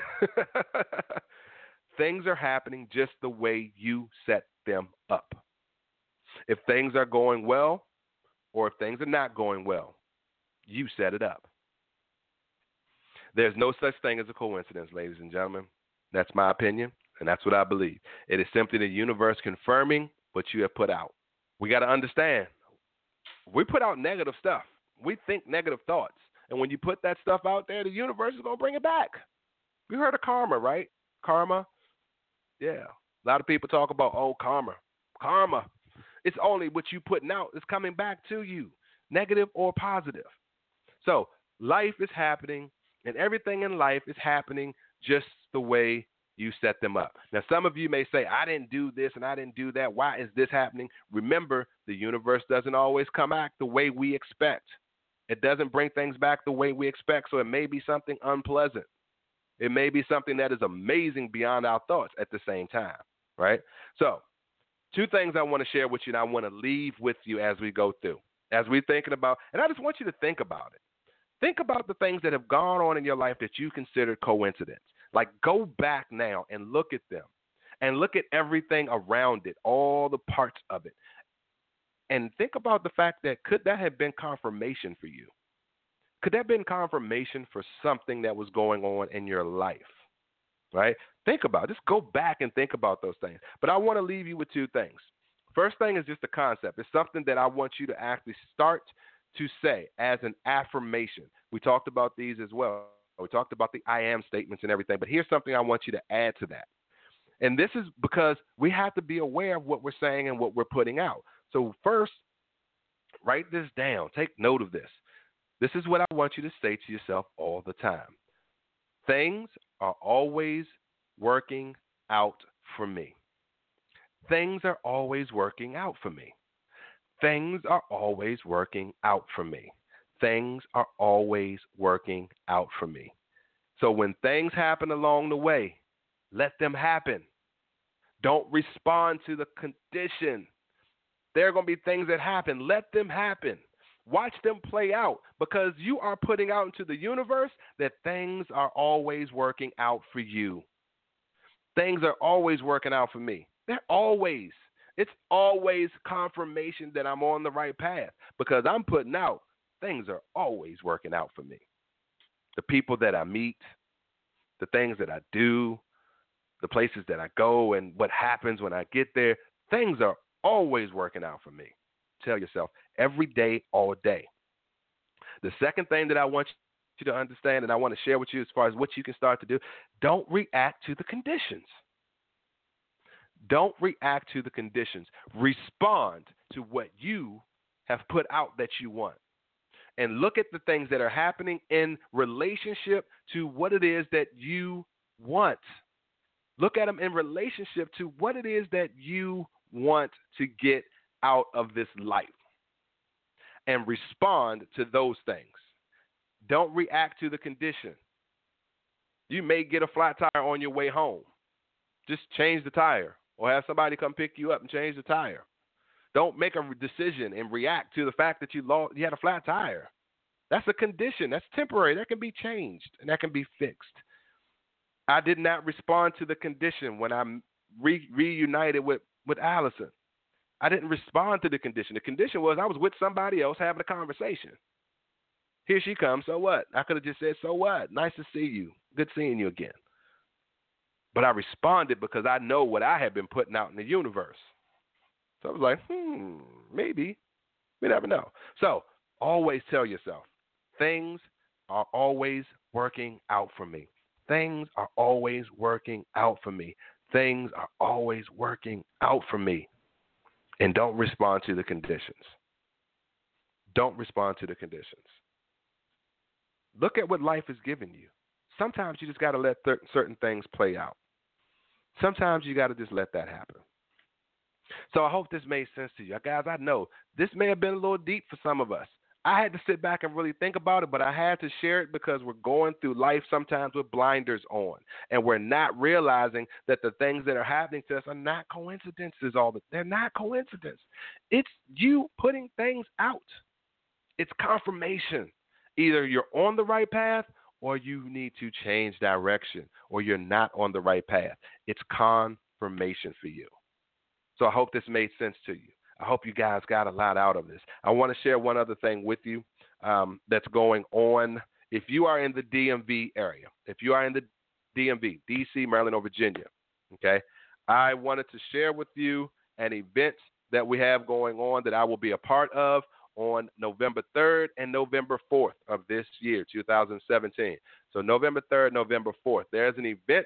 things are happening just the way you set them up. If things are going well or if things are not going well, you set it up. There's no such thing as a coincidence, ladies and gentlemen. That's my opinion, and that's what I believe. It is simply the universe confirming what you have put out. We got to understand we put out negative stuff. We think negative thoughts. And when you put that stuff out there, the universe is to bring it back. You heard of karma, right? Karma. Yeah. A lot of people talk about, oh, karma. Karma. It's only what you putting out is coming back to you, negative or positive. So life is happening, and everything in life is happening just the way you set them up. Now, some of you may say, I didn't do this and I didn't do that. Why is this happening? Remember, the universe doesn't always come back the way we expect. It doesn't bring things back the way we expect. So it may be something unpleasant. It may be something that is amazing beyond our thoughts at the same time, right? So, two things I want to share with you and I want to leave with you as we go through, as we're thinking about, and I just want you to think about it. Think about the things that have gone on in your life that you considered coincidence. Like, go back now and look at them and look at everything around it, all the parts of it. And think about the fact that could that have been confirmation for you? Could that have been confirmation for something that was going on in your life? Right? Think about it. Just go back and think about those things. But I want to leave you with two things. First thing is just a concept. It's something that I want you to actually start to say as an affirmation. We talked about these as well. We talked about the I am statements and everything, but here's something I want you to add to that. And this is because we have to be aware of what we're saying and what we're putting out. So, first, write this down. Take note of this. This is what I want you to say to yourself all the time Things are always working out for me. Things are always working out for me. Things are always working out for me. Things are always working out for me. So when things happen along the way, let them happen. Don't respond to the condition. There are going to be things that happen. Let them happen. Watch them play out because you are putting out into the universe that things are always working out for you. Things are always working out for me. They're always. It's always confirmation that I'm on the right path because I'm putting out things are always working out for me. The people that I meet, the things that I do, the places that I go, and what happens when I get there, things are always working out for me. Tell yourself every day, all day. The second thing that I want you to understand and I want to share with you as far as what you can start to do don't react to the conditions. Don't react to the conditions. Respond to what you have put out that you want. And look at the things that are happening in relationship to what it is that you want. Look at them in relationship to what it is that you want to get out of this life and respond to those things. Don't react to the condition. You may get a flat tire on your way home. Just change the tire or have somebody come pick you up and change the tire. Don't make a decision and react to the fact that you lost you had a flat tire. That's a condition. That's temporary. That can be changed and that can be fixed. I did not respond to the condition when I re- reunited with with Allison. I didn't respond to the condition. The condition was I was with somebody else having a conversation. Here she comes. So what? I could have just said, "So what? Nice to see you. Good seeing you again." But I responded because I know what I had been putting out in the universe. So I was like, "Hmm, maybe. We never know." So always tell yourself, things are always working out for me. Things are always working out for me. Things are always working out for me. And don't respond to the conditions. Don't respond to the conditions. Look at what life is giving you. Sometimes you just got to let th- certain things play out. Sometimes you got to just let that happen. So I hope this made sense to you. Guys, I know this may have been a little deep for some of us. I had to sit back and really think about it, but I had to share it because we're going through life sometimes with blinders on, and we're not realizing that the things that are happening to us are not coincidences. All the they're not coincidence. It's you putting things out. It's confirmation. Either you're on the right path or you need to change direction or you're not on the right path. It's confirmation for you. So I hope this made sense to you. I hope you guys got a lot out of this. I want to share one other thing with you um, that's going on. If you are in the DMV area, if you are in the DMV, DC, Maryland, or Virginia, okay, I wanted to share with you an event that we have going on that I will be a part of on November 3rd and November 4th of this year, 2017. So, November 3rd, November 4th. There's an event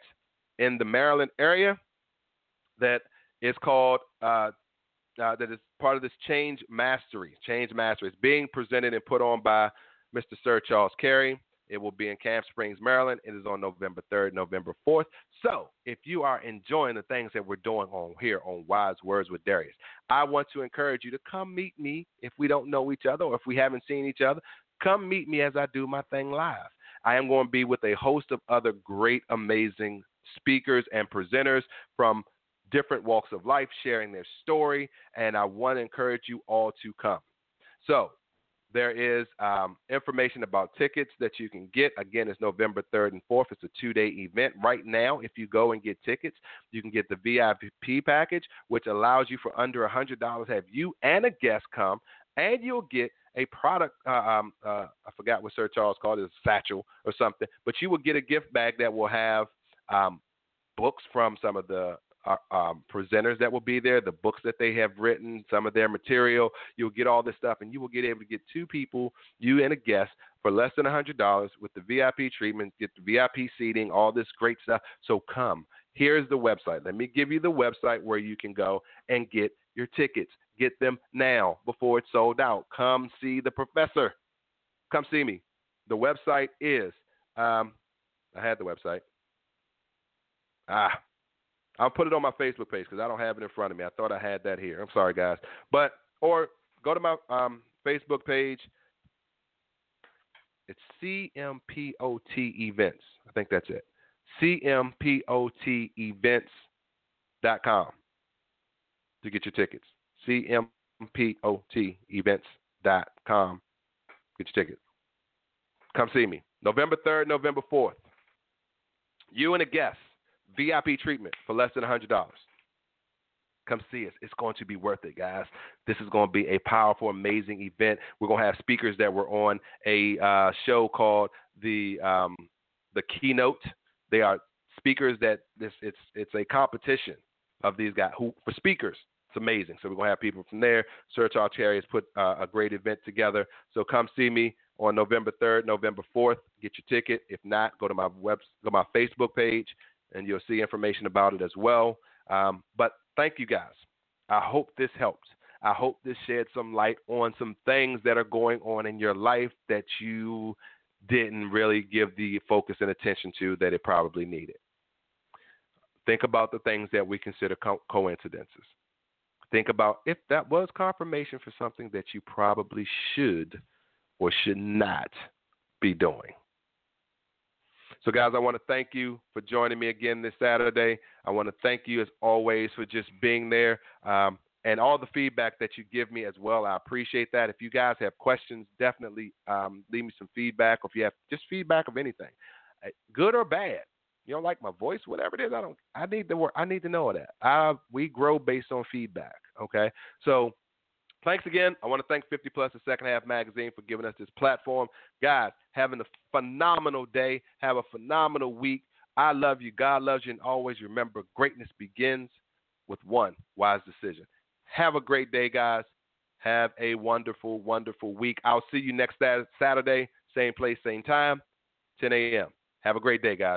in the Maryland area that is called uh, uh, that is part of this Change Mastery. Change Mastery. is being presented and put on by Mr. Sir Charles Carey. It will be in Camp Springs, Maryland. It is on November 3rd, November 4th. So, if you are enjoying the things that we're doing on here on Wise Words with Darius, I want to encourage you to come meet me if we don't know each other or if we haven't seen each other. Come meet me as I do my thing live. I am going to be with a host of other great, amazing speakers and presenters from different walks of life, sharing their story, and I want to encourage you all to come. So, there is um, information about tickets that you can get. Again, it's November 3rd and 4th. It's a two day event. Right now, if you go and get tickets, you can get the VIP package, which allows you for under $100 have you and a guest come, and you'll get a product. Uh, um, uh, I forgot what Sir Charles called it, a satchel or something, but you will get a gift bag that will have um, books from some of the uh, um, presenters that will be there, the books that they have written, some of their material. You'll get all this stuff, and you will get able to get two people, you and a guest, for less than $100 with the VIP treatment, get the VIP seating, all this great stuff. So come. Here's the website. Let me give you the website where you can go and get your tickets. Get them now before it's sold out. Come see the professor. Come see me. The website is, um, I had the website. Ah, I'll put it on my Facebook page because I don't have it in front of me. I thought I had that here. I'm sorry, guys. But or go to my um, Facebook page. It's CMPOT Events. I think that's it. CMPOT Events.com to get your tickets. CMPOT Events.com. Get your tickets. Come see me. November 3rd, November 4th. You and a guest VIP treatment for less than $100. Come see us. It's going to be worth it, guys. This is going to be a powerful, amazing event. We're going to have speakers that were on a uh, show called the um, the Keynote. They are speakers that this it's it's a competition of these guys who for speakers. It's amazing. So we're gonna have people from there. Sir Charles Cherry has put uh, a great event together. So come see me on November 3rd, November 4th. Get your ticket. If not, go to my web, go to my Facebook page and you'll see information about it as well. Um, but thank you guys. I hope this helps. I hope this shed some light on some things that are going on in your life that you didn't really give the focus and attention to that it probably needed. Think about the things that we consider co- coincidences. Think about if that was confirmation for something that you probably should or should not be doing. So, guys, I want to thank you for joining me again this Saturday. I want to thank you, as always, for just being there um, and all the feedback that you give me as well. I appreciate that. If you guys have questions, definitely um, leave me some feedback, or if you have just feedback of anything, uh, good or bad. You don't like my voice, whatever it is. I don't. I need to work. I need to know that. I, we grow based on feedback. Okay, so Thanks again. I want to thank 50 Plus, the second half magazine, for giving us this platform. Guys, having a phenomenal day. Have a phenomenal week. I love you. God loves you. And always remember greatness begins with one wise decision. Have a great day, guys. Have a wonderful, wonderful week. I'll see you next Saturday, same place, same time, 10 a.m. Have a great day, guys.